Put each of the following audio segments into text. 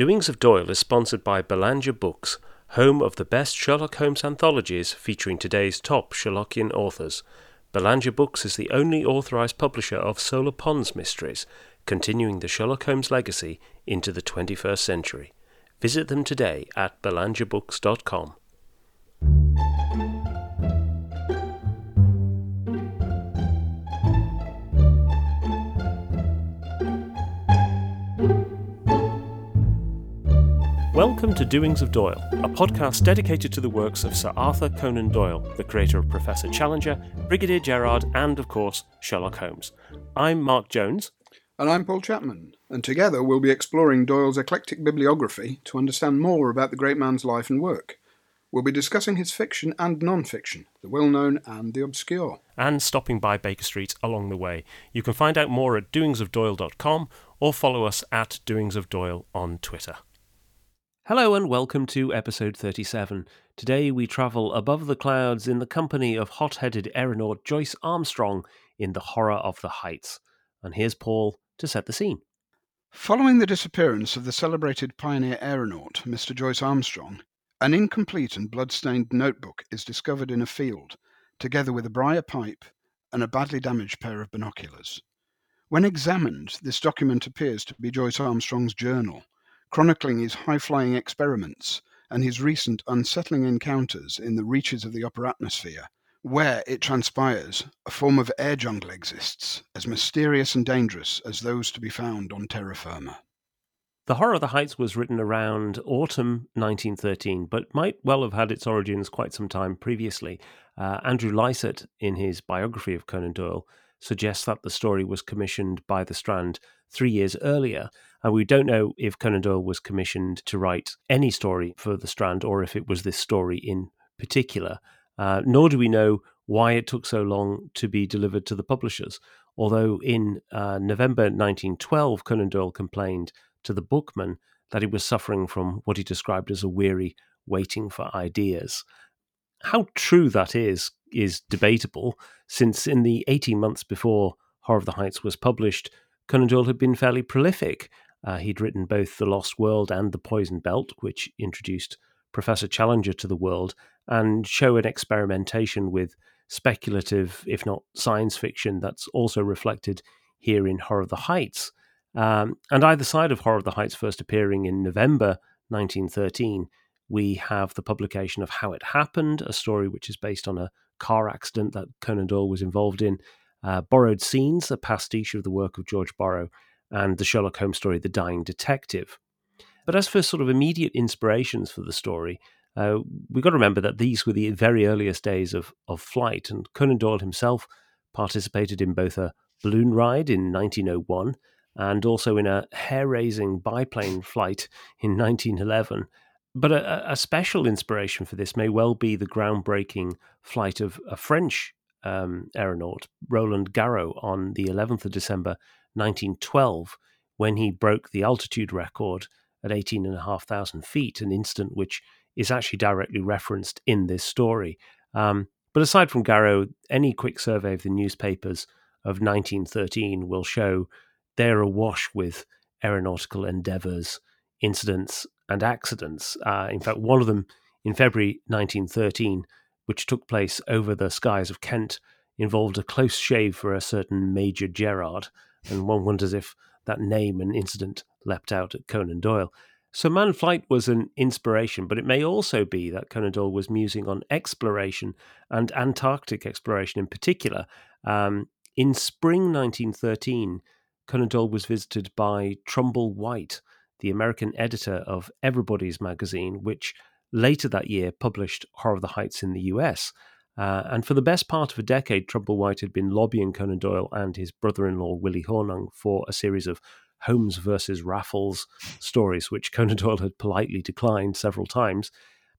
Doings of Doyle is sponsored by Belanger Books, home of the best Sherlock Holmes anthologies featuring today's top Sherlockian authors. Belanger Books is the only authorized publisher of Solar Pons mysteries, continuing the Sherlock Holmes legacy into the 21st century. Visit them today at belangerbooks.com. Welcome to Doings of Doyle, a podcast dedicated to the works of Sir Arthur Conan Doyle, the creator of Professor Challenger, Brigadier Gerard, and, of course, Sherlock Holmes. I'm Mark Jones. And I'm Paul Chapman, and together we'll be exploring Doyle's eclectic bibliography to understand more about the great man's life and work. We'll be discussing his fiction and non fiction, the well known and the obscure. And stopping by Baker Street along the way. You can find out more at doingsofdoyle.com or follow us at doingsofdoyle on Twitter. Hello and welcome to episode 37. Today we travel above the clouds in the company of hot headed aeronaut Joyce Armstrong in The Horror of the Heights. And here's Paul to set the scene. Following the disappearance of the celebrated pioneer aeronaut, Mr. Joyce Armstrong, an incomplete and blood-stained notebook is discovered in a field, together with a briar pipe and a badly damaged pair of binoculars. When examined, this document appears to be Joyce Armstrong's journal, chronicling his high flying experiments and his recent unsettling encounters in the reaches of the upper atmosphere, where, it transpires, a form of air jungle exists, as mysterious and dangerous as those to be found on terra firma. The Horror of the Heights was written around autumn 1913, but might well have had its origins quite some time previously. Uh, Andrew Lycett, in his biography of Conan Doyle, suggests that the story was commissioned by the Strand three years earlier. And we don't know if Conan Doyle was commissioned to write any story for the Strand or if it was this story in particular. Uh, nor do we know why it took so long to be delivered to the publishers. Although in uh, November 1912, Conan Doyle complained to the bookman that he was suffering from what he described as a weary waiting for ideas. How true that is is debatable, since in the 18 months before Horror of the Heights was published, Conan Doyle had been fairly prolific. Uh, he'd written both The Lost World and The Poison Belt, which introduced Professor Challenger to the world and show an experimentation with speculative, if not science fiction, that's also reflected here in Horror of the Heights. Um, and either side of Horror of the Heights first appearing in November 1913, we have the publication of How It Happened, a story which is based on a car accident that Conan Doyle was involved in, uh, Borrowed Scenes, a pastiche of the work of George Borrow, and the Sherlock Holmes story, The Dying Detective. But as for sort of immediate inspirations for the story, uh, we've got to remember that these were the very earliest days of, of flight, and Conan Doyle himself participated in both a balloon ride in 1901 and also in a hair raising biplane flight in 1911. But a, a, special inspiration for this may well be the groundbreaking flight of a French um, aeronaut, Roland Garros, on the 11th of December 1912, when he broke the altitude record at 18,500 feet, an instant which is actually directly referenced in this story. Um, but aside from Garros, any quick survey of the newspapers of 1913 will show they're awash with aeronautical endeavors, incidents, and accidents. Uh, in fact, one of them in February 1913, which took place over the skies of Kent, involved a close shave for a certain Major Gerard, and one wonders if that name and incident leapt out at Conan Doyle. So, Man Flight was an inspiration, but it may also be that Conan Doyle was musing on exploration and Antarctic exploration in particular. Um, in spring 1913, Conan Doyle was visited by Trumbull White, the American editor of Everybody's magazine, which later that year published Horror of the Heights in the US. Uh, and for the best part of a decade, Trumbull White had been lobbying Conan Doyle and his brother in law, Willie Hornung, for a series of Holmes versus Raffles stories, which Conan Doyle had politely declined several times.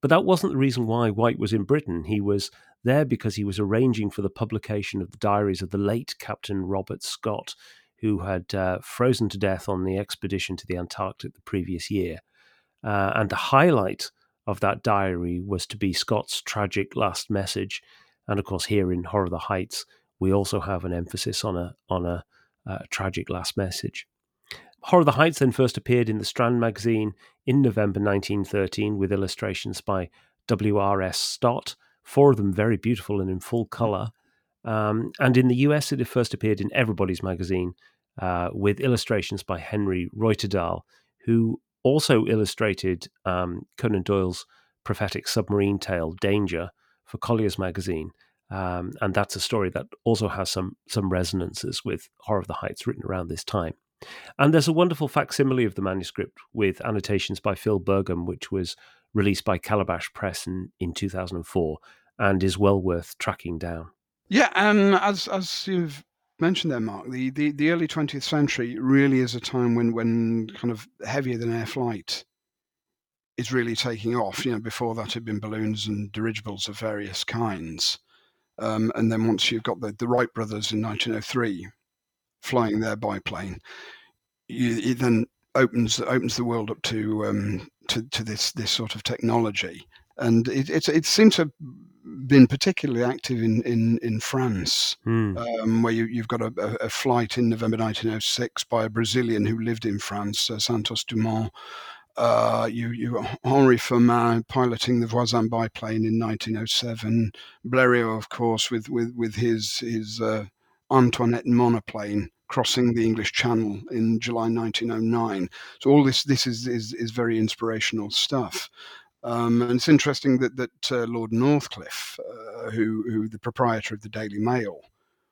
But that wasn't the reason why White was in Britain. He was there because he was arranging for the publication of the diaries of the late Captain Robert Scott, who had uh, frozen to death on the expedition to the Antarctic the previous year. Uh, and the highlight of that diary was to be Scott's tragic last message. And of course, here in Horror of the Heights, we also have an emphasis on a on a, a tragic last message. Horror of the Heights then first appeared in the Strand magazine in November 1913 with illustrations by W.R.S. Stott, four of them very beautiful and in full colour. Um, and in the US, it first appeared in Everybody's magazine uh, with illustrations by Henry Reuterdahl, who also illustrated um, Conan Doyle's prophetic submarine tale, Danger, for Collier's magazine. Um, and that's a story that also has some some resonances with Horror of the Heights written around this time. And there's a wonderful facsimile of the manuscript with annotations by Phil Bergem, which was released by Calabash Press in, in 2004 and is well worth tracking down. Yeah, um, as as you've mentioned there, Mark, the, the, the early 20th century really is a time when, when kind of heavier than air flight is really taking off. You know, before that had been balloons and dirigibles of various kinds. Um, and then once you've got the, the Wright brothers in 1903 flying their biplane, you, it then opens opens the world up to um, to, to this this sort of technology. And it, it, it seems to been particularly active in, in, in France, mm. um, where you, have got a, a, flight in November 1906 by a Brazilian who lived in France, uh, Santos Dumont. Uh, you, you Henri Farman piloting the Voisin biplane in 1907. Blériot, of course, with with with his his uh, Antoinette monoplane crossing the English Channel in July 1909. So all this this is is, is very inspirational stuff. Um, and it's interesting that that uh, Lord Northcliffe, uh, who who the proprietor of the Daily Mail,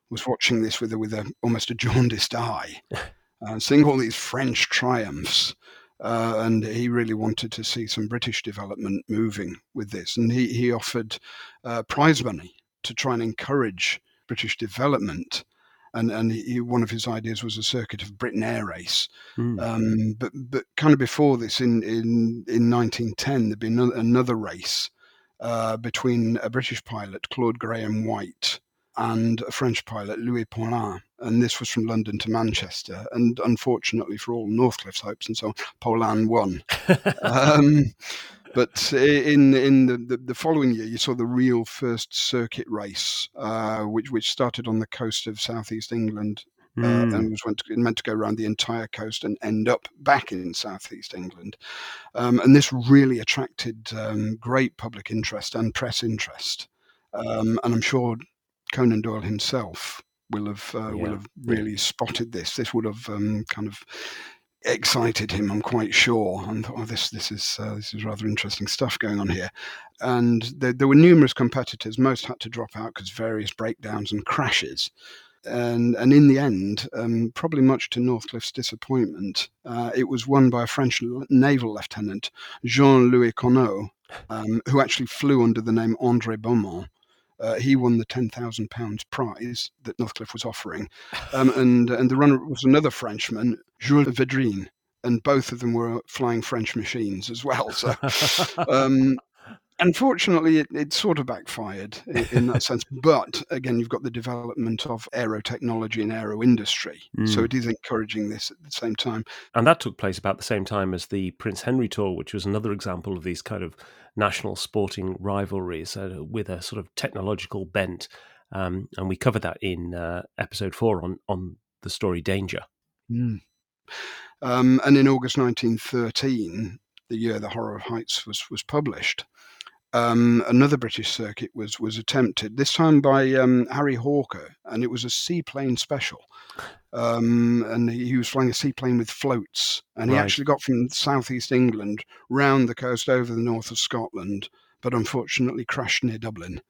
was watching this with a, with a, almost a jaundiced eye, uh, seeing all these French triumphs. Uh, and he really wanted to see some British development moving with this. And he, he offered uh, prize money to try and encourage British development and and he, one of his ideas was a circuit of Britain air race. Mm. Um, but but kind of before this, in in in 1910, there'd been another race uh, between a British pilot Claude Grahame-White and a French pilot Louis Paulhan, and this was from London to Manchester. And unfortunately for all Northcliffe's hopes and so on, Paulhan won. um, but in in the, the, the, following year, you saw the real first circuit race, uh, which which started on the coast of southeast England uh, mm. and was meant to, meant to, go around the entire coast and end up back in southeast England. Um, and this really attracted um, great public interest and press interest. Um, and I'm sure Conan Doyle himself will have uh, yeah. will have really spotted this. This would have um, kind of excited him. I'm quite sure, and thought, oh, this this is uh, this is rather interesting stuff going on here. And there, there were numerous competitors. Most had to drop out because various breakdowns and crashes. And and in the end, um, probably much to Northcliffe's disappointment, uh, it was won by a French naval lieutenant, Jean Louis Conneau, um, who actually flew under the name André Beaumont. Uh, he won the ten thousand pounds prize that Northcliffe was offering, um, and and the runner was another Frenchman, Jules Védrines, and both of them were flying French machines as well. So. Um, unfortunately, it, it, sort of backfired in, in, that sense. But again, you've got the development of aero technology and aero industry. Mm. So it is encouraging this at the same time. And that took place about the same time as the Prince Henry Tour, which was another example of these kind of national sporting rivalries uh, with a sort of technological bent. Um, and we covered that in uh, episode four on, on the story Danger. Mm. Um, and in August 1913, the year The Horror of Heights was, was published, um, another British circuit was was attempted. This time by um, Harry Hawker, and it was a seaplane special. Um, and he, was flying a seaplane with floats, and he right. actually got from southeast England round the coast over the north of Scotland, but unfortunately crashed near Dublin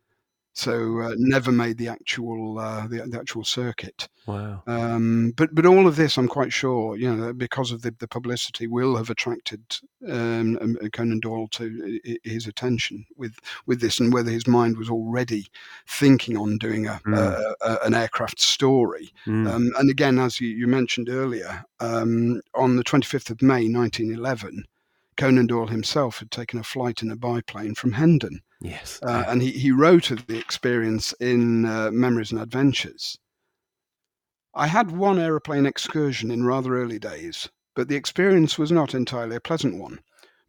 so uh, never made the actual uh, the, the, actual circuit. Wow! Um, but but all of this, I'm quite sure, you know, because of the, the publicity, will have attracted um, um Conan Doyle to his attention with with this, and whether his mind was already thinking on doing a, mm. a, a an aircraft story. Mm. Um, and again, as you, you mentioned earlier, um, on the 25th of May, 1911. Conan Doyle himself had taken a flight in a biplane from Hendon. Yes. Uh, and he, he wrote of the experience in uh, Memories and Adventures. I had one aeroplane excursion in rather early days, but the experience was not entirely a pleasant one.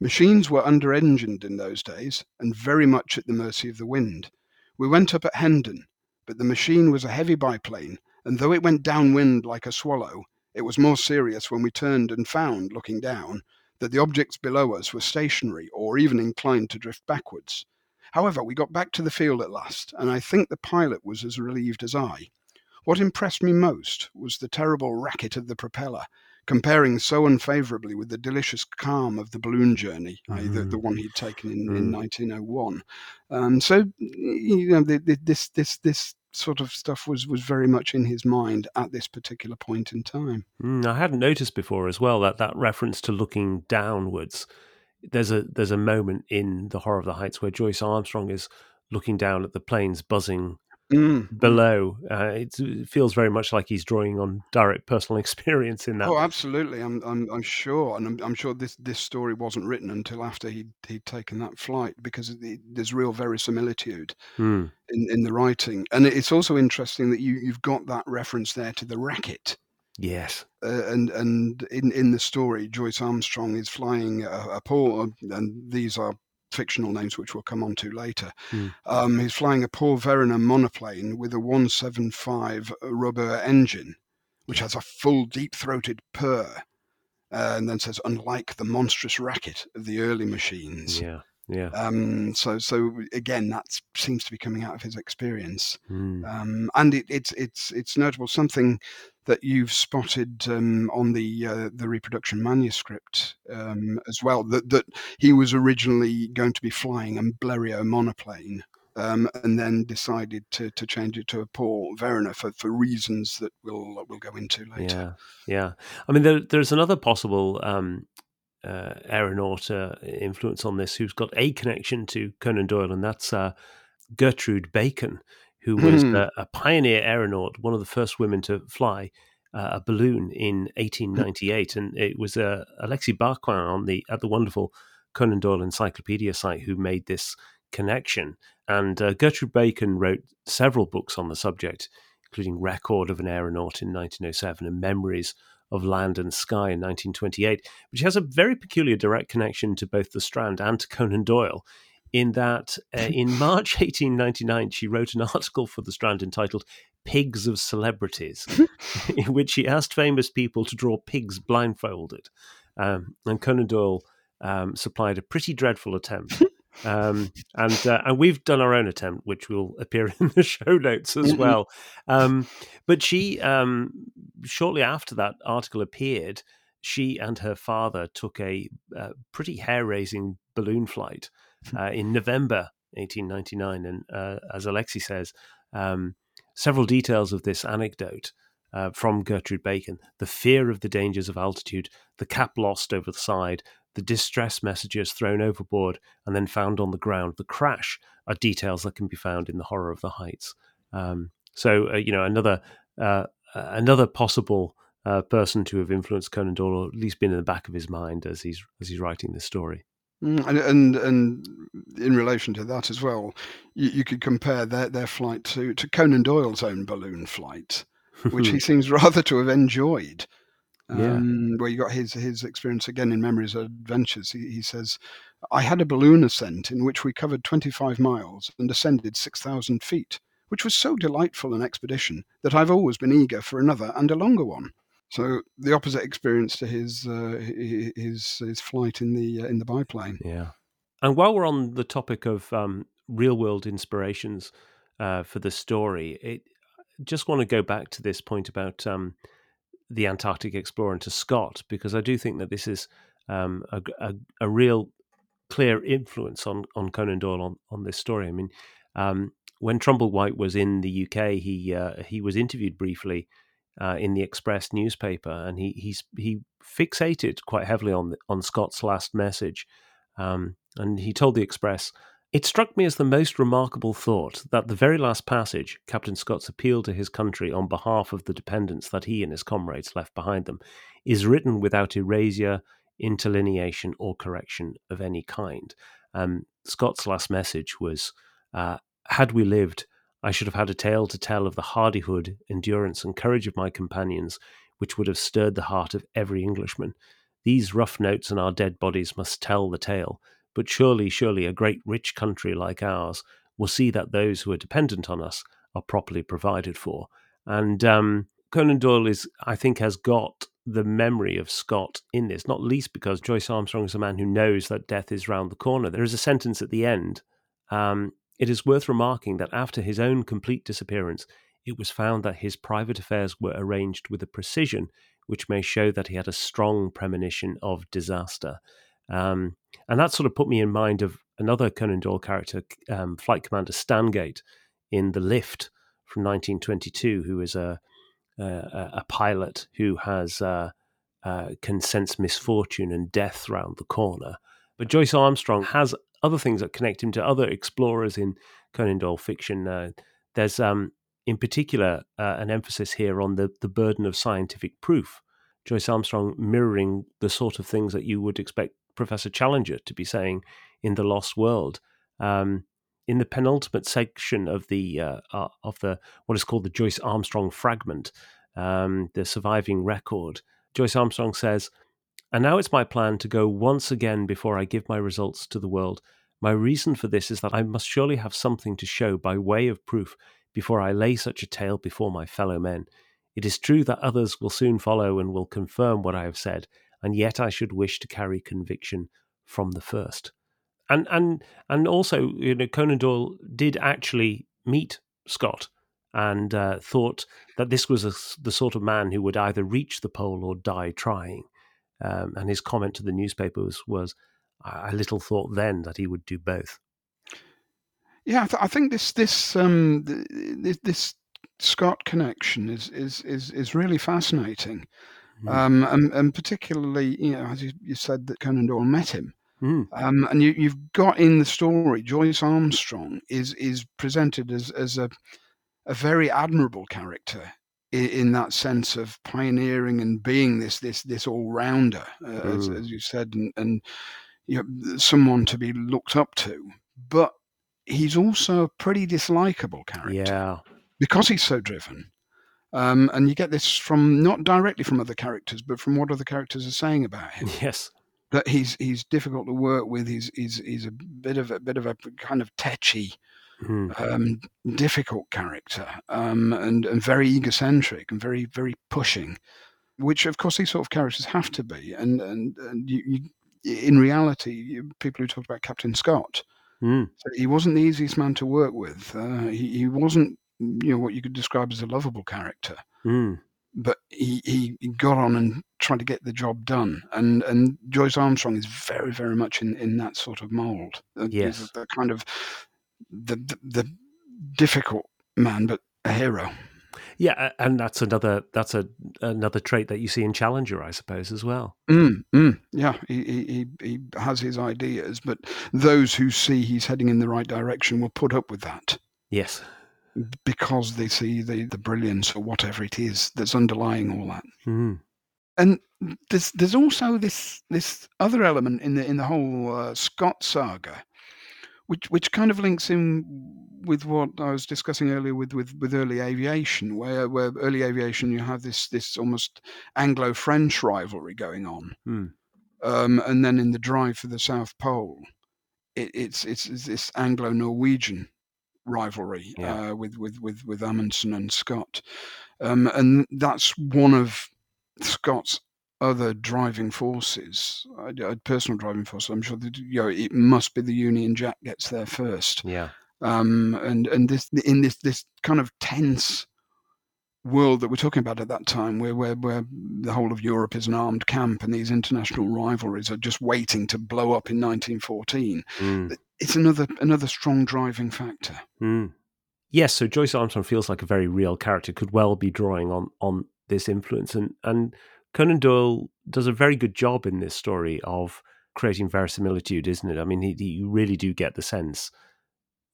Machines were under engined in those days and very much at the mercy of the wind. We went up at Hendon, but the machine was a heavy biplane, and though it went downwind like a swallow, It was more serious when we turned and found, looking down, that the objects below us were stationary or even inclined to drift backwards. However, we got back to the field at last, and I think the pilot was as relieved as I. What impressed me most was the terrible racket of the propeller, comparing so unfavourably with the delicious calm of the balloon journey, mm. the, the one he'd taken in, mm. in 1901. Um, so, you know, the, the, this this this sort of stuff was was very much in his mind at this particular point in time. Mm, I hadn't noticed before as well that that reference to looking downwards. There's a there's a moment in the Horror of the Heights where Joyce Armstrong is looking down at the planes buzzing mm. below. Uh, it feels very much like he's drawing on direct personal experience in that. Oh, absolutely. I'm I'm, I'm sure, and I'm, I'm, sure this this story wasn't written until after he'd he'd taken that flight because it, there's real verisimilitude mm. in in the writing, and it's also interesting that you you've got that reference there to the racket. Yes, uh, and and in in the story, Joyce Armstrong is flying a, a and these are fictional names which we'll come on to later. Mm. Um, he's flying a Paul Veroner monoplane with a 175 Robur engine, which has a full deep throated purr. Uh, and then says, unlike the monstrous racket of the early machines. Yeah. Yeah. Um, so, so again, that seems to be coming out of his experience, mm. um, and it, it's it's it's notable. Something that you've spotted um, on the uh, the reproduction manuscript um, as well that that he was originally going to be flying a Blériot monoplane. Um, and then decided to, to change it to a Paul Veroner for, for reasons that we'll we'll go into later. Yeah, yeah. I mean, there, there's another possible um, uh, aeronaut uh, influence on this who's got a connection to Conan Doyle, and that's uh, Gertrude Bacon, who was mm. a, a, pioneer aeronaut, one of the first women to fly uh, a balloon in 1898, and it was uh, Alexis Barquin on the at the wonderful Conan Doyle Encyclopedia site who made this connection. And uh, Gertrude Bacon wrote several books on the subject, including Record of an Aeronaut in 1907 and Memories of Land and Sky in 1928, which has a very peculiar direct connection to both The Strand and to Conan Doyle. In that, uh, in March 1899, she wrote an article for The Strand entitled Pigs of Celebrities, in which she asked famous people to draw pigs blindfolded. Um, and Conan Doyle um, supplied a pretty dreadful attempt. Um, and uh, and we've done our own attempt, which will appear in the show notes as mm-hmm. well. Um, but she, um, shortly after that article appeared, she and her father took a, uh, pretty hair-raising balloon flight uh, in November 1899, and uh, as Alexi says, um, several details of this anecdote. Uh, from Gertrude Bacon, the fear of the dangers of altitude, the cap lost over the side, the distress messages thrown overboard and then found on the ground, the crash, are details that can be found in the horror of the heights. Um, so, uh, you know, another uh, another possible uh, person to have influenced Conan Doyle, or at least been in the back of his mind as he's as he's writing this story. Mm, and, and, and in relation to that as well, you, you, could compare their, their flight to, to Conan Doyle's own balloon flight, which he seems rather to have enjoyed yeah. Um, where you got his his experience again in Memories of Adventures. He, he says, "I had a balloon ascent in which we covered 25 miles and ascended 6,000 feet, which was so delightful an expedition that I've always been eager for another and a longer one." So the opposite experience to his uh, his his flight in the uh, in the biplane. Yeah. And while we're on the topic of um, real world inspirations uh, for the story, it, just want to go back to this point about um, the Antarctic explorer and to Scott because I do think that this is um, a, a, a, real clear influence on, on Conan Doyle on, on this story. I mean, um, when Trumbull White was in the UK, he uh, he was interviewed briefly uh, in the Express newspaper, and he he's, he fixated quite heavily on on Scott's last message, um, and he told the Express it struck me as the most remarkable thought that the very last passage, Captain Scott's appeal to his country on behalf of the dependents that he and his comrades left behind them, is written without erasure, interlineation, or correction of any kind. Um, Scott's last message was uh, Had we lived, I should have had a tale to tell of the hardihood, endurance, and courage of my companions, which would have stirred the heart of every Englishman. These rough notes on our dead bodies must tell the tale but surely, surely a great rich country like ours will see that those who are dependent on us are properly provided for. And um, Conan Doyle is, I think, has got the memory of Scott in this, not least because Joyce Armstrong is a man who knows that death is round the corner. There is a sentence at the end. Um, it is worth remarking that after his own complete disappearance, it was found that his private affairs were arranged with a precision which may show that he had a strong premonition of disaster. Um, and that sort of put me in mind of another Conan Doyle character, um, Flight Commander Stangate in The Lift from 1922, who is a a, a pilot who has uh, uh, can sense misfortune and death round the corner. But Joyce Armstrong has other things that connect him to other explorers in Conan Doyle fiction. Uh, there's, um, in particular, uh, an emphasis here on the the burden of scientific proof. Joyce Armstrong mirroring the sort of things that you would expect Professor Challenger to be saying in The Lost World. Um, in the penultimate section of the uh, uh, of the what is called the Joyce Armstrong fragment, um, the surviving record, Joyce Armstrong says, "And now it's my plan to go once again before I give my results to the world. My reason for this is that I must surely have something to show by way of proof before I lay such a tale before my fellow men. It is true that others will soon follow and will confirm what I have said, and yet I should wish to carry conviction from the first. and and and also you know Conan Doyle did actually meet Scott and uh, thought that this was a, the sort of man who would either reach the pole or die trying. Um, and his comment to the newspapers was, "I little thought then that he would do both." Yeah, I, th- I think this this um, this, this Scott connection is is is is really fascinating, mm. um, and, and particularly you know as you, you said that Conan Doyle met him. Mm. Um, and you, you've got in the story Joyce Armstrong is is presented as as a a very admirable character in, in that sense of pioneering and being this this this all rounder, uh, mm. as, as, you said, and, and you know, someone to be looked up to. But he's also a pretty dislikable character, yeah, because he's so driven. Um, and you get this from not directly from other characters, but from what other characters are saying about him. Yes, that he's he's difficult to work with. He's he's he's a bit of a bit of a kind of tetchy, mm. um, difficult character, um, and and very egocentric and very very pushing, which of course these sort of characters have to be. And and, and you, you, in reality, people who talked about Captain Scott, mm. he wasn't the easiest man to work with. Uh, he he wasn't you know what you could describe as a lovable character. Mm but he, he got on and tried to get the job done. And and Joyce Armstrong is very very much in, in that sort of mold. Yes, the, the kind of the, the, the difficult man, but a hero. Yeah, and that's another that's a another trait that you see in Challenger, I suppose, as well. Mm, mm, yeah, he, he he has his ideas, but those who see he's heading in the right direction will put up with that. Yes, because they see the, the brilliance or whatever it is that's underlying all that. Mm. And there's there's also this this other element in the in the whole uh, Scott saga, which which kind of links in with what I was discussing earlier with, with, with early aviation, where where early aviation you have this this almost Anglo-French rivalry going on, mm. um, and then in the drive for the South Pole, it, it's, it's it's this Anglo-Norwegian rivalry yeah. uh, with, with, with, with Amundsen and Scott. Um, and that's one of Scott's other driving forces, personal driving forces. I'm sure that you know, it must be the Union Jack gets there first. Yeah. Um, and and this in this this kind of tense world that we're talking about at that time, where, where where the whole of Europe is an armed camp, and these international rivalries are just waiting to blow up in 1914. Mm it's another another strong driving factor. Mm. Yes, so Joyce Armstrong feels like a very real character, could well be drawing on on this influence, and and Conan Doyle does a very good job in this story of creating verisimilitude, isn't it? I mean, he, he, you really do get the sense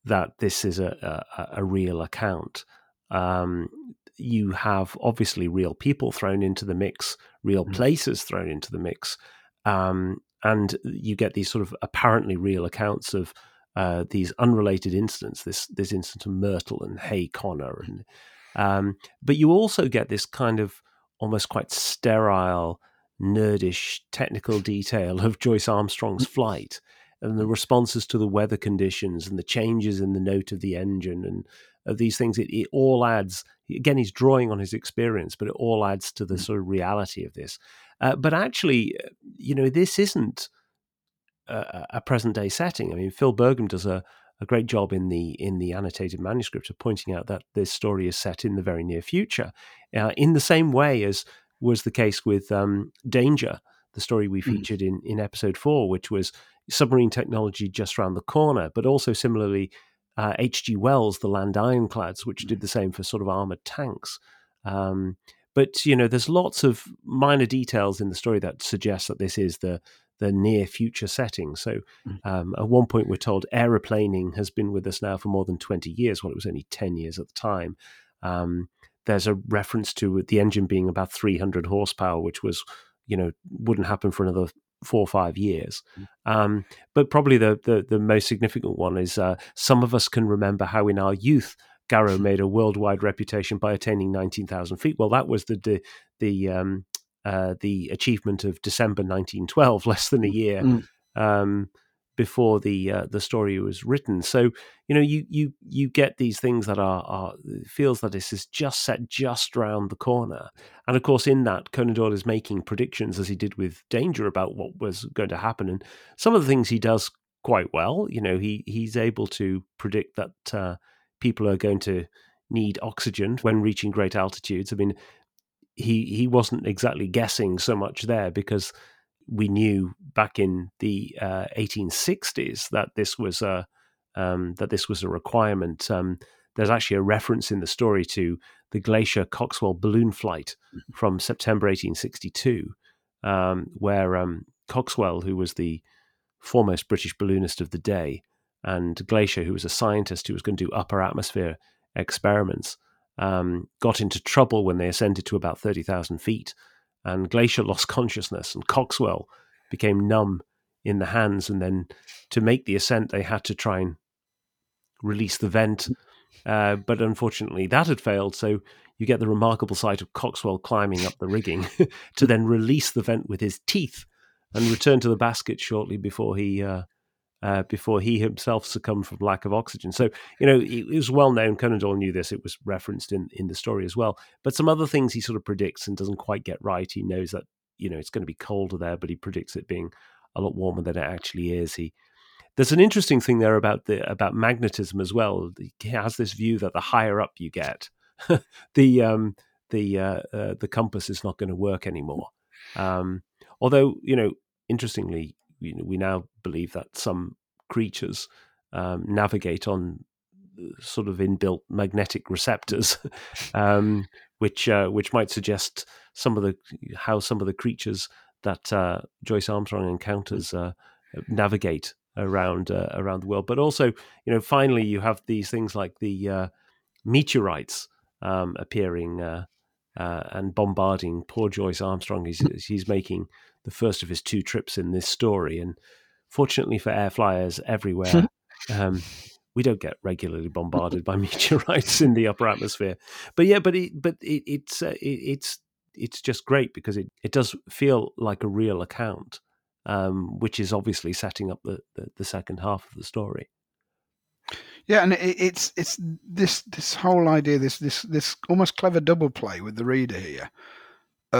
that this is a a, a real account. Um, you have obviously real people thrown into the mix, real mm. places thrown into the mix, um, and you get these sort of apparently real accounts of uh, these unrelated incidents. This this incident of Myrtle and Hay Connor, and um, but you also get this kind of almost quite sterile, nerdish technical detail of Joyce Armstrong's flight and the responses to the weather conditions and the changes in the note of the engine and of these things, it, it all adds. Again, he's drawing on his experience, but it all adds to the Mm. sort of reality of this. Uh, but actually, uh, you know, this isn't a, a present day setting. I mean, Phil Bergem does a, a great job in the in the annotated manuscript of pointing out that this story is set in the very near future, uh, in the same way as was the case with um, Danger, the story we Mm. featured in in episode four, which was submarine technology just around the corner, but also similarly. Uh, H.G. Wells, the Land Ironclads, which did the same for sort of armored tanks. Um, but you know, there's lots of minor details in the story that suggest that this is the the near future setting. So Mm. um, at one point, we're told aeroplaning has been with us now for more than 20 years. Well, it was only 10 years at the time. Um, there's a reference to the engine being about 300 horsepower, which was, you know, wouldn't happen for another four or five years. Um, but probably the, the, the most significant one is uh, some of us can remember how in our youth, Garros made a worldwide reputation by attaining 19,000 feet. Well, that was the the, the um, uh, the achievement of December 1912, less than a year Mm. um, before the uh, the story was written. So you know, you you you get these things that are, are feels that this is just set just round the corner, and of course, in that Conan Doyle is making predictions as he did with Danger about what was going to happen, and some of the things he does quite well. You know, he he's able to predict that uh, people are going to need oxygen when reaching great altitudes. I mean, he he wasn't exactly guessing so much there because we knew back in the uh, 1860s that this was a um, that this was a requirement. Um, there's actually a reference in the story to the Glaisher Coxwell balloon flight from September 1862, um, where um, Coxwell, who was the foremost British balloonist of the day, and Glaisher, who was a scientist who was going to do upper atmosphere experiments, um, got into trouble when they ascended to about 30,000 feet. And Glaisher lost consciousness, and Coxwell became numb in the hands. And then to make the ascent, they had to try and release the vent. Uh, but unfortunately, that had failed. So you get the remarkable sight of Coxwell climbing up the rigging to then release the vent with his teeth and return to the basket shortly before he uh, uh, before he himself succumbed from lack of oxygen. So you know it, it was well known. Conan Doyle knew this. It was referenced in in the story as well. But some other things he sort of predicts and doesn't quite get right. He knows that you know it's going to be colder there, but he predicts it being a lot warmer than it actually is. He there's an interesting thing there about the about magnetism as well. He has this view that the higher up you get, the um, the uh, uh, the compass is not going to work anymore. Um, although you know, interestingly, you know, we now believe that some creatures um, navigate on sort of inbuilt magnetic receptors, um, which uh, which might suggest some of the how some of the creatures that uh, Joyce Armstrong encounters uh, navigate around uh, around the world. But also, you know, finally, you have these things like the uh, meteorites um, appearing uh, uh, and bombarding poor Joyce Armstrong. He's he's making the first of his two trips in this story, and fortunately for air flyers everywhere. um, we don't get regularly bombarded by meteorites in the upper atmosphere, but yeah, but it, but it, it's uh, it, it's it's just great because it, it does feel like a real account, um, which is obviously setting up the, the, the second half of the story. Yeah, and it, it's it's this this whole idea, this this this almost clever double play with the reader here,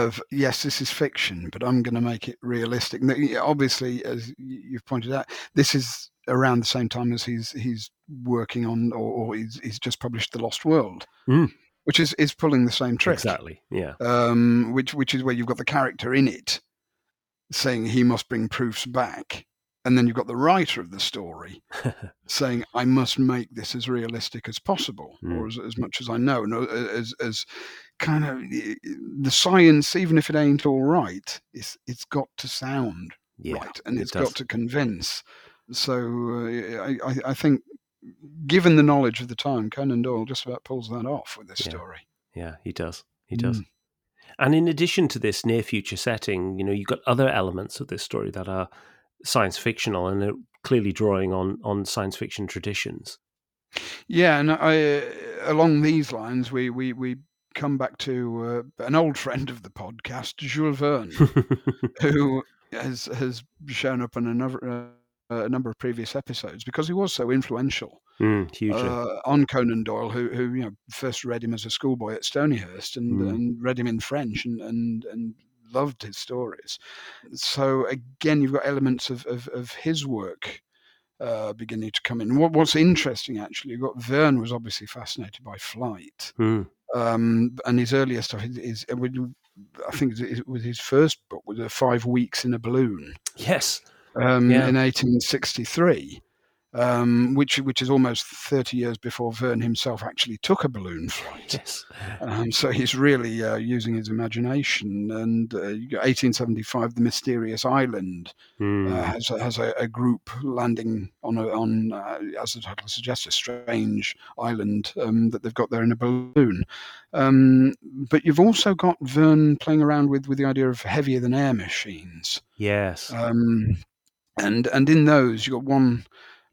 of yes, this is fiction, but I'm going to make it realistic. And obviously, as you've pointed out, this is around the same time as he's he's working on, or, or he's he's just published The Lost World, Mm. which is is pulling the same trick. Exactly. Yeah. um, which which is where you've got the character in it saying he must bring proofs back, and then you've got the writer of the story saying I must make this as realistic as possible, Mm. or as, as much as I know, and uh, as as kind of the science, even if it ain't all right, it's it's got to sound yeah. right, and it it's does. got to convince. So uh, I, I I think. Given the knowledge of the time, Conan Doyle just about pulls that off with this Yeah. story. Yeah, he does. He does. Mm. And in addition to this near future setting, you know, you've got other elements of this story that are science fictional and clearly drawing on on science fiction traditions. Yeah, and I, uh, along these lines, we we we come back to uh, an old friend of the podcast, Jules Verne, who has has shown up in another uh, a number of previous episodes because he was so influential mm, hugely. uh, on Conan Doyle, who who you know first read him as a schoolboy at Stonyhurst and, Mm. and read him in French and and and loved his stories. So again, you've got elements of of, of his work. Uh, beginning to come in. What, what's interesting, actually, you've got Verne was obviously fascinated by flight, Mm. um, and his earlier stuff is, I think it was his first book was uh, Five Weeks in a Balloon Yes. um, Yeah. in 1863, um, which which is almost 30 years before Verne himself actually took a balloon flight. Yes. Um, so he's really uh, using his imagination. And uh, 1875, The Mysterious Island Mm. uh, has, a, has a, a group landing on, a, on uh, as the title suggests, a strange island um, that they've got there in a balloon. Um, but you've also got Verne playing around with, with the idea of heavier than air machines. yes. Um, and and in those you've got one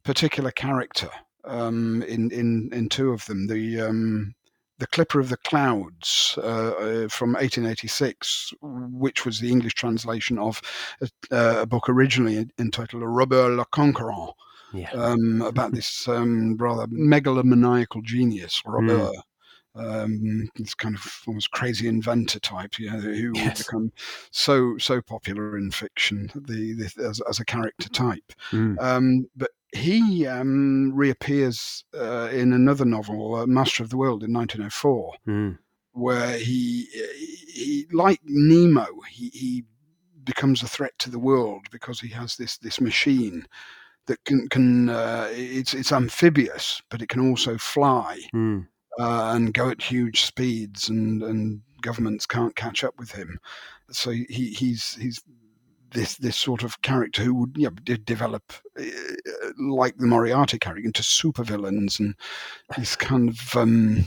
particular character um, in in in two of them. The um, the Clipper of the Clouds uh, uh, from 1886, which was the English translation of a, uh, a book originally entitled Robur le Conquerant, yeah. um, about this um, rather megalomaniacal genius, Robur. Um, this kind of almost crazy inventor type, you know, who Yes. become so so popular in fiction, the, the as, as a character type. Mm. Um, but he um, reappears uh, in another novel, uh, Master of the World, in 1904, Mm. where he, he like Nemo, he, he becomes a threat to the world because he has this this machine that can can uh, it's it's amphibious, but it can also fly Mm. uh, and go at huge speeds, and, and governments can't catch up with him. So he, he's he's this this sort of character who would you know, did develop uh, like the Moriarty character into supervillains, and this kind of um,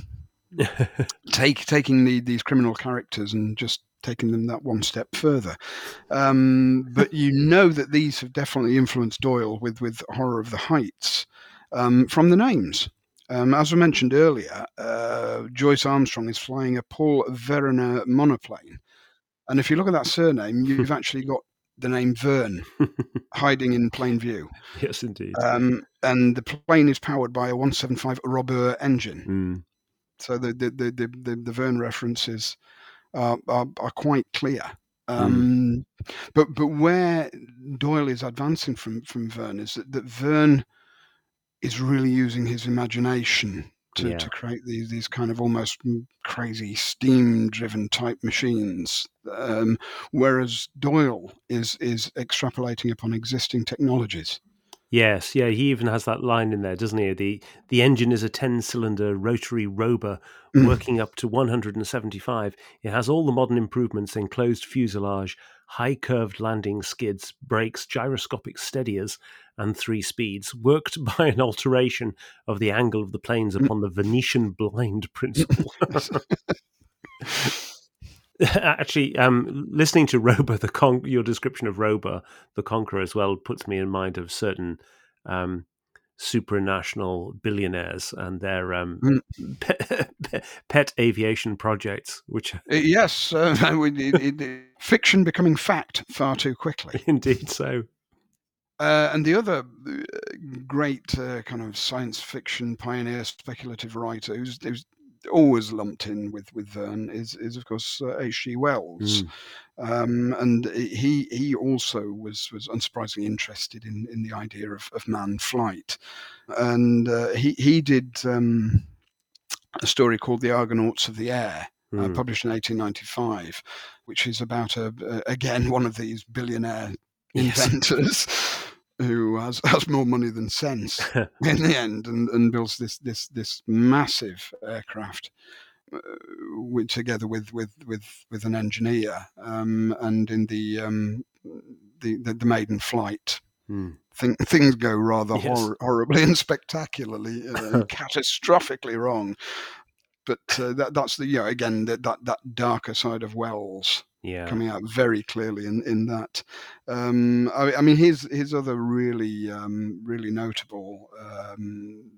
take taking the, these criminal characters and just taking them that one step further. Um, but you know that these have definitely influenced Doyle with with Horror of the Heights um, from the names. Um, as I mentioned earlier, uh, Joyce Armstrong is flying a Paul Veroner monoplane. And if you look at that surname, you've actually got the name Verne hiding in plain view. yes, indeed. Um, and the plane is powered by a 175 Robur engine. Mm. So the, the, the, the, the, Verne references are, are, are quite clear. Um, But but where Doyle is advancing from, from Verne is that, that Verne is really using his imagination to, Yeah. to create these these kind of almost crazy steam driven type machines, um, whereas Doyle is is extrapolating upon existing technologies. Yes, yeah, he even has that line in there, doesn't he? The the engine is a ten cylinder rotary Robur Mm. working up to 175. It has all the modern improvements enclosed fuselage, high curved landing skids, brakes, gyroscopic steadiers, and three speeds, worked by an alteration of the angle of the planes upon the Venetian blind principle. Actually, um, listening to Robur, the con- your description of Robur, the Conqueror, as well, puts me in mind of certain um, supranational billionaires and their um, Mm. pet, pet aviation projects, which Uh, yes, uh, it- it- fiction becoming fact far too quickly. indeed so. Uh, and the other uh, great uh, kind of science fiction pioneer, speculative writer who's, who's always lumped in with with Verne is is of course uh, H.G. Wells, Mm. um, and he he also was was unsurprisingly interested in in the idea of, of manned flight, and uh, he he did um, a story called The Argonauts of the Air, uh, Mm. published in 1895, which is about a, a again one of these billionaire Yes. Who has, has more money than sense in the end and, and builds this this this massive aircraft uh, with, together with, with with with an engineer um, and in the, um, the the the maiden flight Mm. thing, things go rather Yes. hor- horribly and spectacularly uh, catastrophically wrong but uh, that that's the yeah again that, that that darker side of Wells Yeah. coming out very clearly in in that. Um, I, I mean, his his other really um, really notable um,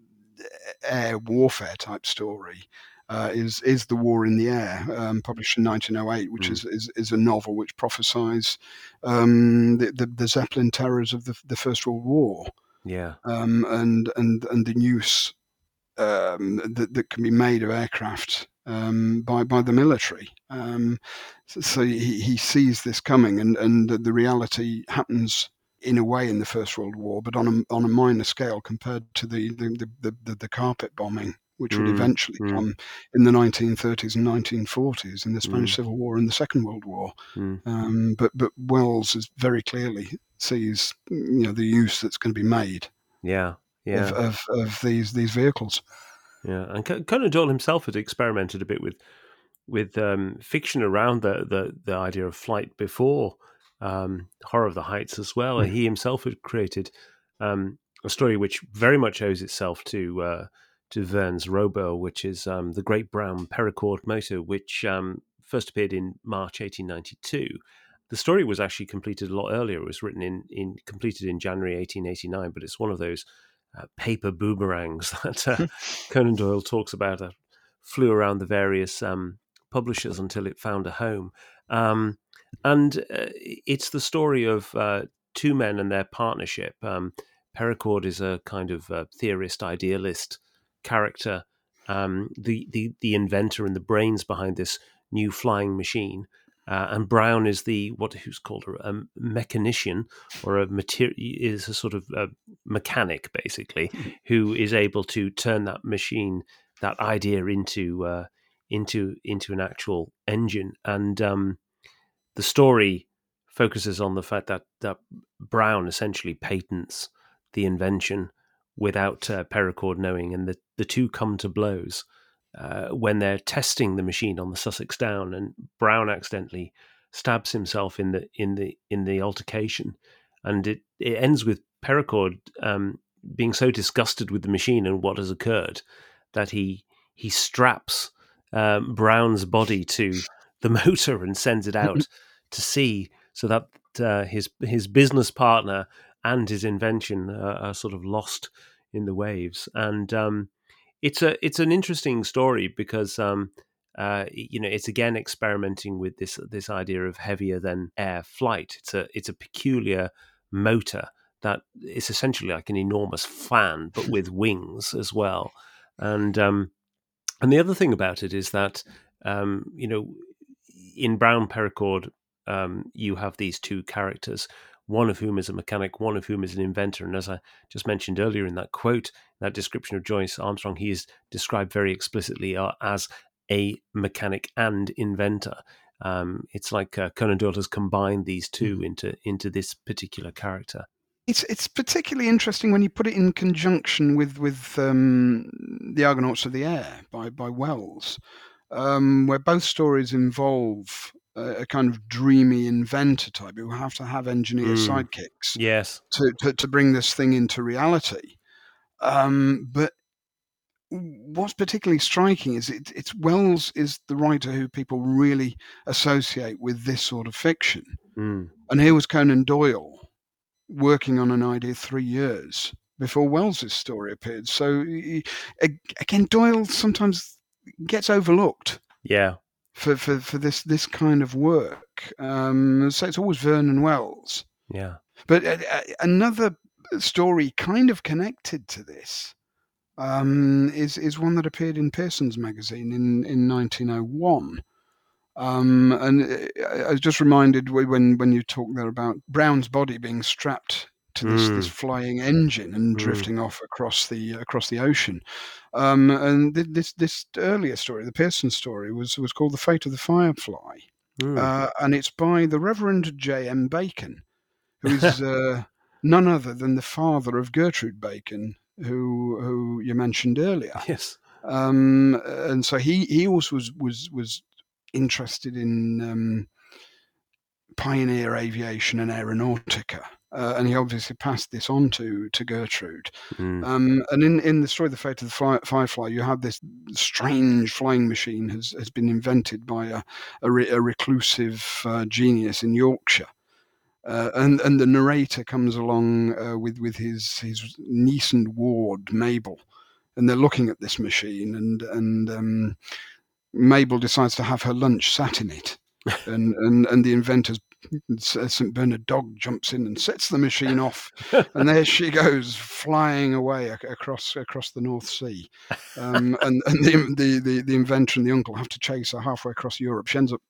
air warfare type story. Uh, is is the War in the Air, um, published in 1908, which Mm. is, is is a novel which prophesies um, the, the the Zeppelin terrors of the, the First World War. Yeah. um, and and and the use um, that, that can be made of aircraft um, by by the military. Um, so, so he, he sees this coming, and and the, the reality happens in a way in the First World War, but on a on a minor scale compared to the the the, the, the carpet bombing. Which would Mm, eventually mm. come in the 1930s and 1940s in the Spanish Mm. Civil War and the Second World War. Mm. Um, but but Wells is very clearly sees you know the use that's going to be made Yeah. Yeah. of, of, of these these vehicles. Yeah, and Conan Doyle himself had experimented a bit with with um, fiction around the, the the idea of flight before um, Horror of the Heights as well. Mm. He himself had created um, a story which very much owes itself to uh, to Verne's Robur, which is um, the Great Brown Pericord motor, which um, first appeared in March 1892. The story was actually completed a lot earlier. It was written in, in completed in January 1889, but it's one of those uh, paper boomerangs that uh, Conan Doyle talks about. That flew around the various um, publishers until it found a home. Um, and uh, it's the story of uh, two men and their partnership. Um, Pericord is a kind of uh, theorist, idealist character, um, the, the the inventor and the brains behind this new flying machine. Uh, and Brown is the what who's called a, a mechanician or a material is a sort of a mechanic basically who is able to turn that machine that idea into uh, into into an actual engine. And um, the story focuses on the fact that that Brown essentially patents the invention without uh, Pericord knowing, and the, the two come to blows uh, when they're testing the machine on the Sussex Down, and Brown accidentally stabs himself in the in the in the altercation, and it, it ends with Pericord um, being so disgusted with the machine and what has occurred that he he straps um, Brown's body to the motor and sends it out to sea, so that uh, his his business partner and his invention uh, are sort of lost in the waves. And um, it's a it's an interesting story because um, uh, you know it's again experimenting with this this idea of heavier than air flight. It's a it's a peculiar motor that is essentially like an enormous fan, but with wings as well. And um, and the other thing about it is that um, you know in Brown Pericord um, you have these two characters, one of whom is a mechanic, one of whom is an inventor. And as I just mentioned earlier in that quote, that description of Joyce Armstrong, he is described very explicitly uh, as a mechanic and inventor. Um, it's like uh, Conan Doyle has combined these 2 Mhm. into into this particular character. It's it's particularly interesting when you put it in conjunction with with um, the Argonauts of the Air by by Wells, um, where both stories involve a, a kind of dreamy inventor type who have to have engineer Mm. sidekicks Yes. to, to to bring this thing into reality. Um, but what's particularly striking is it, it's Wells is the writer who people really associate with this sort of fiction. Mm. And here was Conan Doyle working on an idea three years before Wells's story appeared. So again, Doyle sometimes gets overlooked Yeah. For, for, for this this kind of work. Um, so it's always Vernon Wells. Yeah. But uh, uh, another story kind of connected to this um, is is one that appeared in Pearson's magazine in in 1901. Um, and uh, I I was just reminded when when you talk there about Brown's body being strapped to this, this Mm. flying engine and Mm. drifting off across the across the ocean. Um, and th- this this earlier story, the Pearson story, was was called The Fate of the Firefly, Mm. uh, and it's by the Reverend J. M. Bacon, who is uh, none other than the father of Gertrude Bacon, who who you mentioned earlier. yes. Um, and so he he also was was was interested in um, pioneer aviation and aeronautica. Uh, and he obviously passed this on to, to Gertrude. Mm. Um, and in, in the story, of The Fate of the Fly, Firefly, you have this strange flying machine has, has been invented by a, a, re, a reclusive uh, genius in Yorkshire. Uh, and and the narrator comes along uh, with with his his niece and ward Mabel, and they're looking at this machine, and and um, Mabel decides to have her lunch sat in it, and and and the inventor's St Bernard dog jumps in and sets the machine off, and there she goes flying away across across the North Sea, um, and and the, the, the the inventor and the uncle have to chase her halfway across Europe. She ends up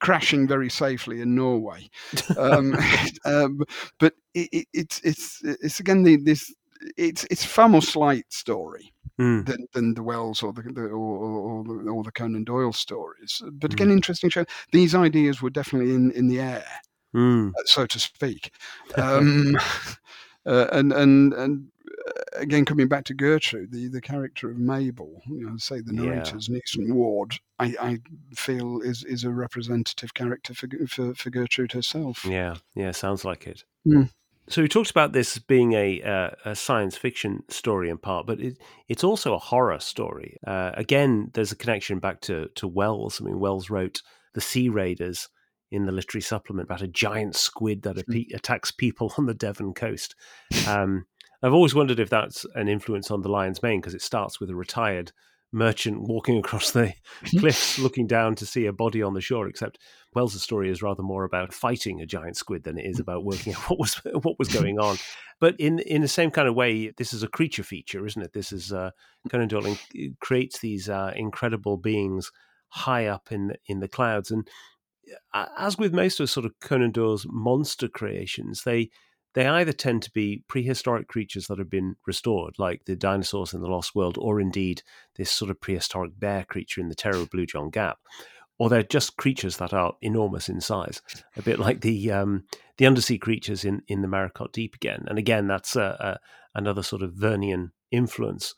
crashing very safely in Norway. Um, um, but it, it, it's it's it's again the, this it's it's far more slight story mm. than, than the Wells or the, the or, or, the, or, the Conan Doyle stories. But again, mm. interesting show. These ideas were definitely in, in the air, mm. so to speak. Um, uh, and and and uh, again, coming back to Gertrude, the, the character of Mabel, you know, say the narrator's yeah. niece and ward, I, I feel is is a representative character for, for, for Gertrude herself. Yeah, yeah, sounds like it. Mm. So we talked about this being a, uh, a science fiction story in part, but it, it's also a horror story. Uh, again, there's a connection back to to Wells. I mean, Wells wrote The Sea Raiders in the literary supplement about a giant squid that mm. attacks people on the Devon coast. Um, I've always wondered if that's an influence on The Lion's Mane because it starts with a retired merchant walking across the cliffs looking down to see a body on the shore except Wells' story is rather more about fighting a giant squid than it is about working out what was what was going on. But in in the same kind of way this is a creature feature isn't it? This is uh, Conan Doyle creates these uh, incredible beings high up in in the clouds. And uh, as with most of sort of Conan Doyle's monster creations they they either tend to be prehistoric creatures that have been restored, like the dinosaurs in the Lost World, or indeed this sort of prehistoric bear creature in the Terror of Blue John Gap, or they're just creatures that are enormous in size, a bit like the um, the undersea creatures in in the Maracot Deep again. And again, that's a, a, another sort of Vernian influence.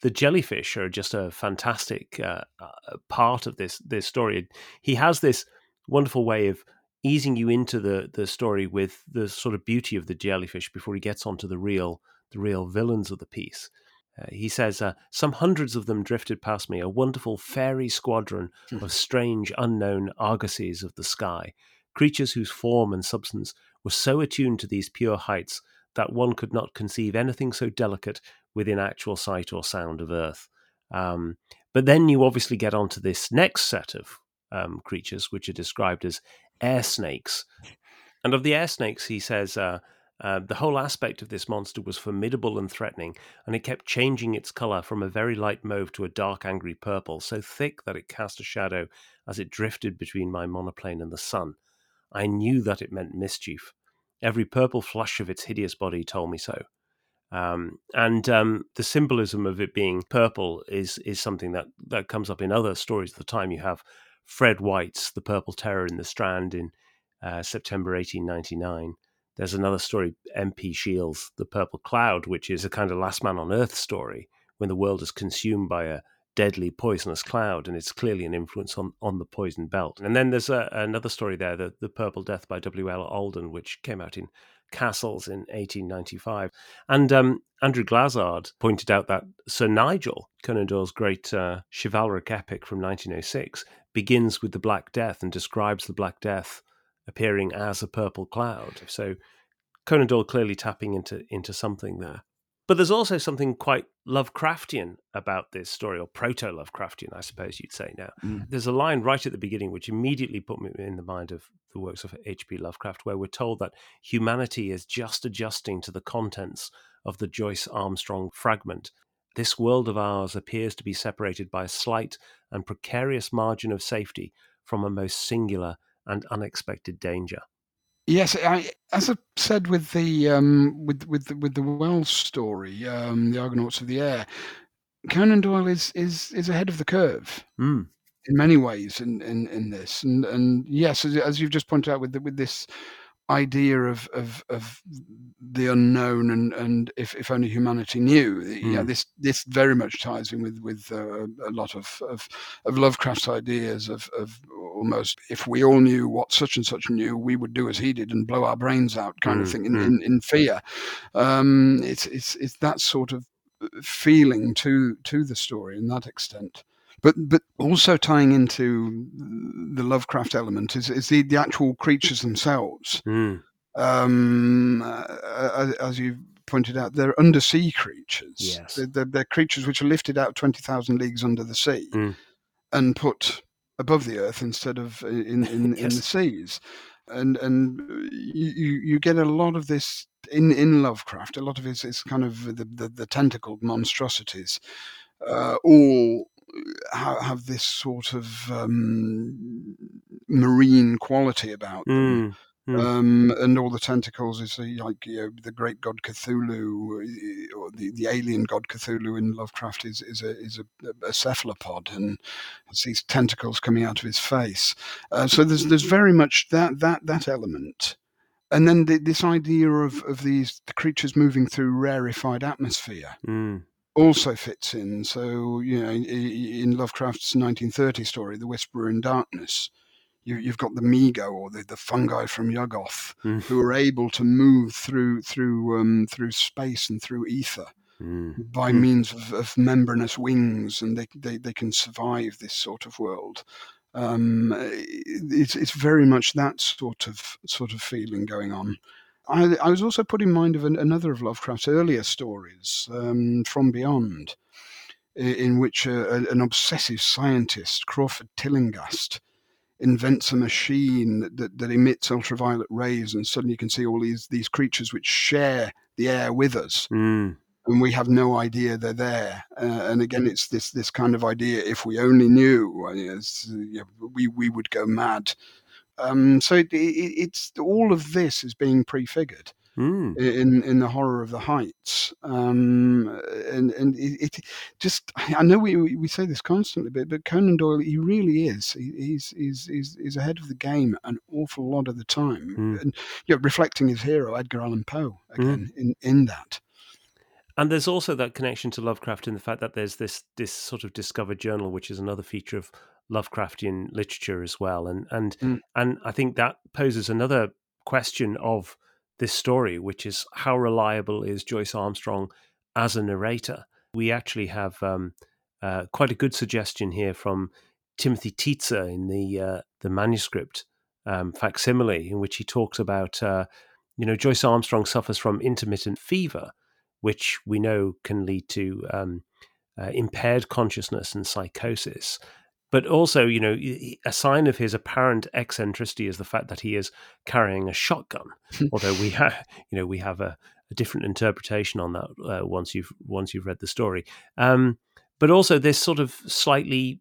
The jellyfish are just a fantastic uh, uh, part of this this story. He has this wonderful way of easing you into the the story with the sort of beauty of the jellyfish before he gets onto the real the real villains of the piece. Uh, he says, uh, Some hundreds of them drifted past me, a wonderful fairy squadron hmm. of strange, unknown argosies of the sky, creatures whose form and substance were so attuned to these pure heights that one could not conceive anything so delicate within actual sight or sound of earth. Um, but then you obviously get onto this next set of um, creatures, which are described as air snakes. And of the air snakes, he says uh, uh, the whole aspect of this monster was formidable and threatening, and it kept changing its color from a very light mauve to a dark, angry purple, so thick that it cast a shadow as it drifted between my monoplane and the sun. I knew that it meant mischief. Every purple flush of its hideous body told me so. Um, and um, the symbolism of it being purple is is something that, that comes up in other stories of the time. You have Fred White's The Purple Terror in the Strand in uh, September 1899. There's another story, M.P. Shiel's, The Purple Cloud, which is a kind of last man on earth story when the world is consumed by a deadly poisonous cloud, and it's clearly an influence on, on the poison belt. And then there's a, another story there, the, the Purple Death by W.L. Alden, which came out in Cassell's in 1895. And um, Andrew Glazzard pointed out that Sir Nigel, Conan Doyle's great uh, chivalric epic from 1906, begins with the Black Death and describes the Black Death appearing as a purple cloud. So Conan Doyle clearly tapping into into something there. But there's also something quite Lovecraftian about this story, or proto Lovecraftian, I suppose you'd say now. Mm. There's a line right at the beginning which immediately put me in the mind of the works of H.P. Lovecraft, where we're told that humanity is just adjusting to the contents of the Joyce Armstrong fragment. This world of ours appears to be separated by a slight and precarious margin of safety from a most singular and unexpected danger. Yes, I, as I said with the um, with with the, with the Wells story, um, the Argonauts of the Air, Conan Doyle is is is ahead of the curve mm. in many ways in, in, in this, and and yes, as, as you've just pointed out with the, with this idea of of of the unknown and and if, if only humanity knew mm. yeah this this very much ties in with with uh, a lot of, of of Lovecraft's ideas of of almost if we all knew what such and such knew we would do as he did and blow our brains out kind mm. of thing in, mm. in, in fear um, it's it's it's that sort of feeling to to the story in that extent but but also tying into the Lovecraft element is, is the, the actual creatures themselves. Mm. Um, uh, as you pointed out, they're undersea creatures. Yes. They're, they're, they're creatures which are lifted out 20,000 leagues under the sea mm. and put above the earth instead of in, in, yes. in the seas. and and you you- you get a lot of this in in Lovecraft. A lot of his is kind of the the, the tentacled monstrosities, uh, all have this sort of um, marine quality about them. Mm, Mm. Um, and all the tentacles is like you know, the great god Cthulhu, uh, or the, the alien god Cthulhu in Lovecraft is is a is a, a cephalopod, and these tentacles coming out of his face. Uh, so there's there's very much that that that element, and then the, this idea of of these the creatures moving through rarefied atmosphere mm, also fits in. So you know, in, in Lovecraft's 1930 story, The Whisperer in Darkness, you, you've got the Mi-Go or the, the fungi from Yuggoth mm, who are able to move through through um, through space and through ether mm, by Hmm. means of, of membranous wings, and they, they they can survive this sort of world. Um, it's it's very much that sort of sort of feeling going on. I, I was also put in mind of an, another of Lovecraft's earlier stories, um, From Beyond, i- in which a, a- an obsessive scientist, Crawford Tillinghast, invents a machine that, that, that emits ultraviolet rays, and suddenly you can see all these these creatures which share the air with us, mm, and we have no idea they're there. Uh, and again, it's this this kind of idea: if we only knew, uh, it's, uh, we we would go mad. Um, so it, it, it's all of this is being prefigured mm. in in the horror of the heights. Um and and it, it just i know we we say this constantly but, but conan doyle he really is. He, he's, he's he's he's ahead of the game an awful lot of the time. Mm. and you know, reflecting his hero edgar allan poe again in in that. And there's also that connection to Lovecraft in the fact that there's this this sort of discovered journal, which is another feature of Lovecraftian literature as well. And and Mm. and I think that poses another question of this story, which is how reliable is Joyce Armstrong as a narrator? We actually have um, uh, quite a good suggestion here from Timothy Tietze in the uh, the manuscript um, facsimile, in which he talks about uh, you know Joyce Armstrong suffers from intermittent fever which we know can lead to um, uh, impaired consciousness and psychosis. But also, you know, a sign of his apparent eccentricity is the fact that he is carrying a shotgun. Although we have, you know, we have a, a different interpretation on that uh, once you've once you've read the story. Um, but also, this sort of slightly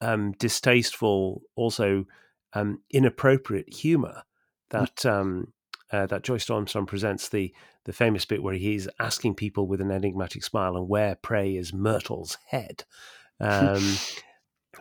um, distasteful, also um, inappropriate humor that um, uh, that Joyce Armstrong presents the the famous bit where he's asking people with an enigmatic smile, and where pray is Myrtle's head. Um,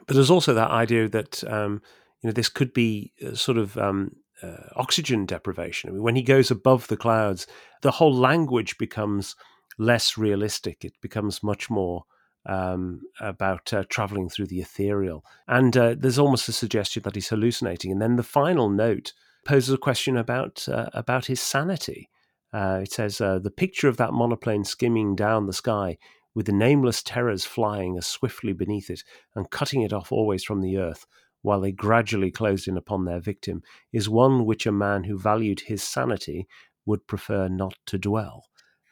but there's also that idea that um, you know this could be uh, sort of um, uh, oxygen deprivation. I mean, when he goes above the clouds, the whole language becomes less realistic. It becomes much more um, about uh, traveling through the ethereal, and uh, there's almost a suggestion that he's hallucinating. And then the final note poses a question about uh, about his sanity. Uh, it says the picture of that monoplane skimming down the sky with the nameless terrors flying as swiftly beneath it and cutting it off always from the earth while they gradually closed in upon their victim is one which a man who valued his sanity would prefer not to dwell.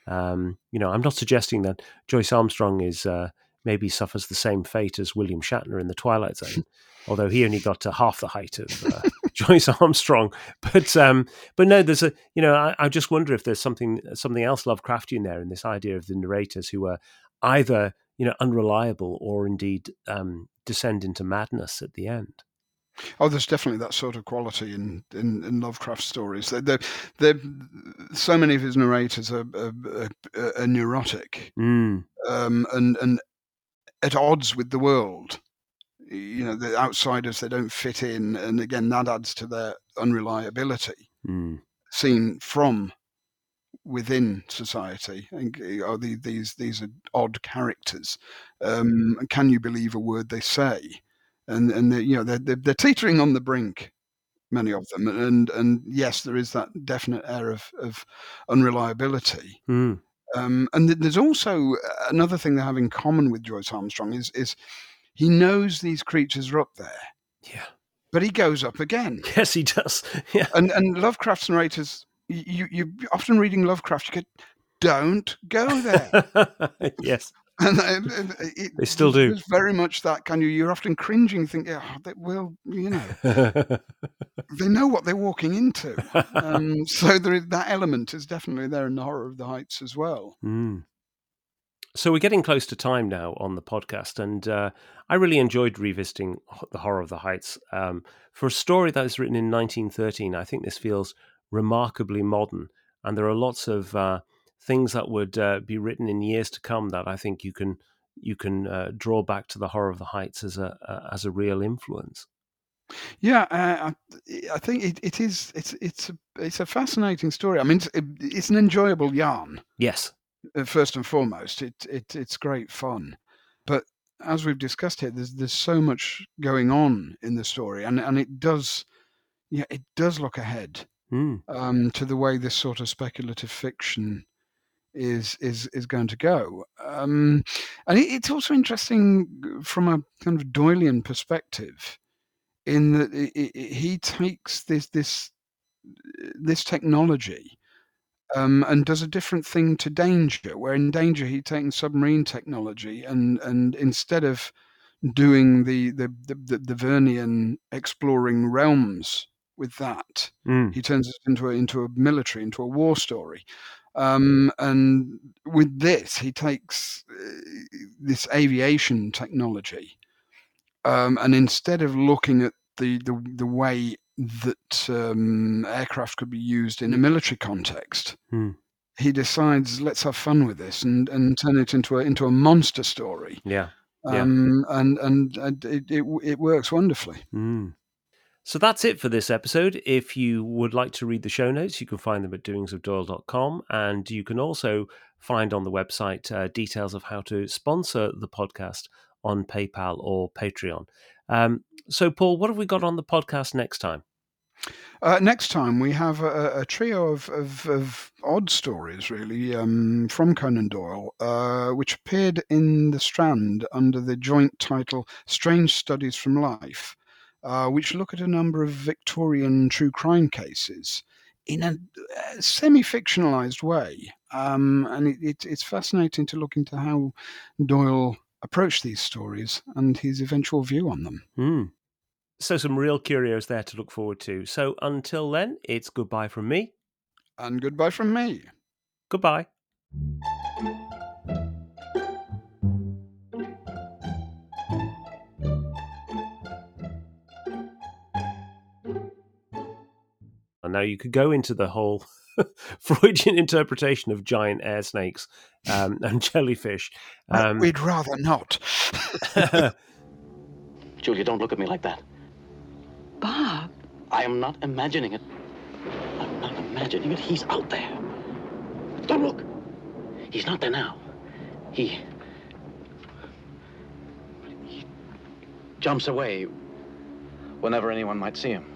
Um, you know, I'm not suggesting that Joyce Armstrong is uh, maybe suffers the same fate as William Shatner in the Twilight Zone, although he only got to half the height of uh, Joyce Armstrong. But um, but no, there's a you know I, I just wonder if there's something something else Lovecraftian there in this idea of the narrators who are either you know unreliable or indeed um, descend into madness at the end. Oh, there's definitely that sort of quality in, in, in Lovecraft stories. They're, they're, so many of his narrators are, are, are, are neurotic Mm, um, and, and at odds with the world. You know, the outsiders, they don't fit in. And again, that adds to their unreliability mm, seen from within society. And are the, these, these are odd characters. Um, can you believe a word they say? and and they, you know they're, they're, they're teetering on the brink many of them and and yes there is that definite air of, of unreliability mm. um, and there's also another thing they have in common with Joyce Armstrong is is he knows these creatures are up there Yeah. but he goes up again Yes, he does. Yeah. and and Lovecraft's narrators you you often reading Lovecraft you get don't go there yes. and, and, and it, They still do. It's very much that kind of. You're often cringing, thinking, oh, they, well, you know, they know what they're walking into. Um, so there is, that element is definitely there in the horror of the heights as well. Mm. So we're getting close to time now on the podcast, and uh, I really enjoyed revisiting the horror of the heights. Um, for a story that was written in 1913, I think this feels remarkably modern, and there are lots of uh, things that would uh, be written in years to come that I think you can you can uh, draw back to the horror of the heights as a as a real influence. Yeah, uh, I, think it, it is. It's it's a it's a fascinating story. I mean, it's, it's an enjoyable yarn. Yes, uh, first and foremost, it, it it's great fun. But as we've discussed here, there's there's so much going on in the story, and and it does, yeah, it does look ahead mm. um, to the way this sort of speculative fiction is is is going to go. Um, and it, it's also interesting from a kind of Doylean perspective, in that it, it, he takes this this this technology um, and does a different thing to Danger, where in Danger he'd taken submarine technology and and instead of doing the the the, the, the Vernian exploring realms with that, mm. he turns it into a, into a military, into a war story. Um, and with this, he takes uh, this aviation technology, um, and instead of looking at the, the, the way that um, aircraft could be used in a military context. Hmm. He decides, let's have fun with this and, and turn it into a into a monster story. Yeah, um, yeah. and and, and it, it, it works wonderfully. Mm. So that's it for this episode. If you would like to read the show notes, you can find them at doingsofdoyle.com. And you can also find on the website uh, details of how to sponsor the podcast on PayPal or Patreon. Um, so, Paul, what have we got on the podcast next time? Uh, next time we have a, a trio of, of, of, odd stories, really, um, from Conan Doyle, uh, which appeared in the Strand under the joint title "Strange Studies from Life," uh, which look at a number of Victorian true crime cases in a, a semi-fictionalized way, um, and it, it, it's fascinating to look into how Doyle approached these stories and his eventual view on them. Mm. So, some real curios there to look forward to. So, until then, it's goodbye from me. And goodbye from me. Goodbye. Now you could go into the whole Freudian interpretation of giant air snakes um, and jellyfish. Um, We'd rather not. Julia, don't look at me like that. Bob. I am not imagining it. I'm not imagining it. He's out there. Don't look. He's not there now. He. He jumps away whenever anyone might see him.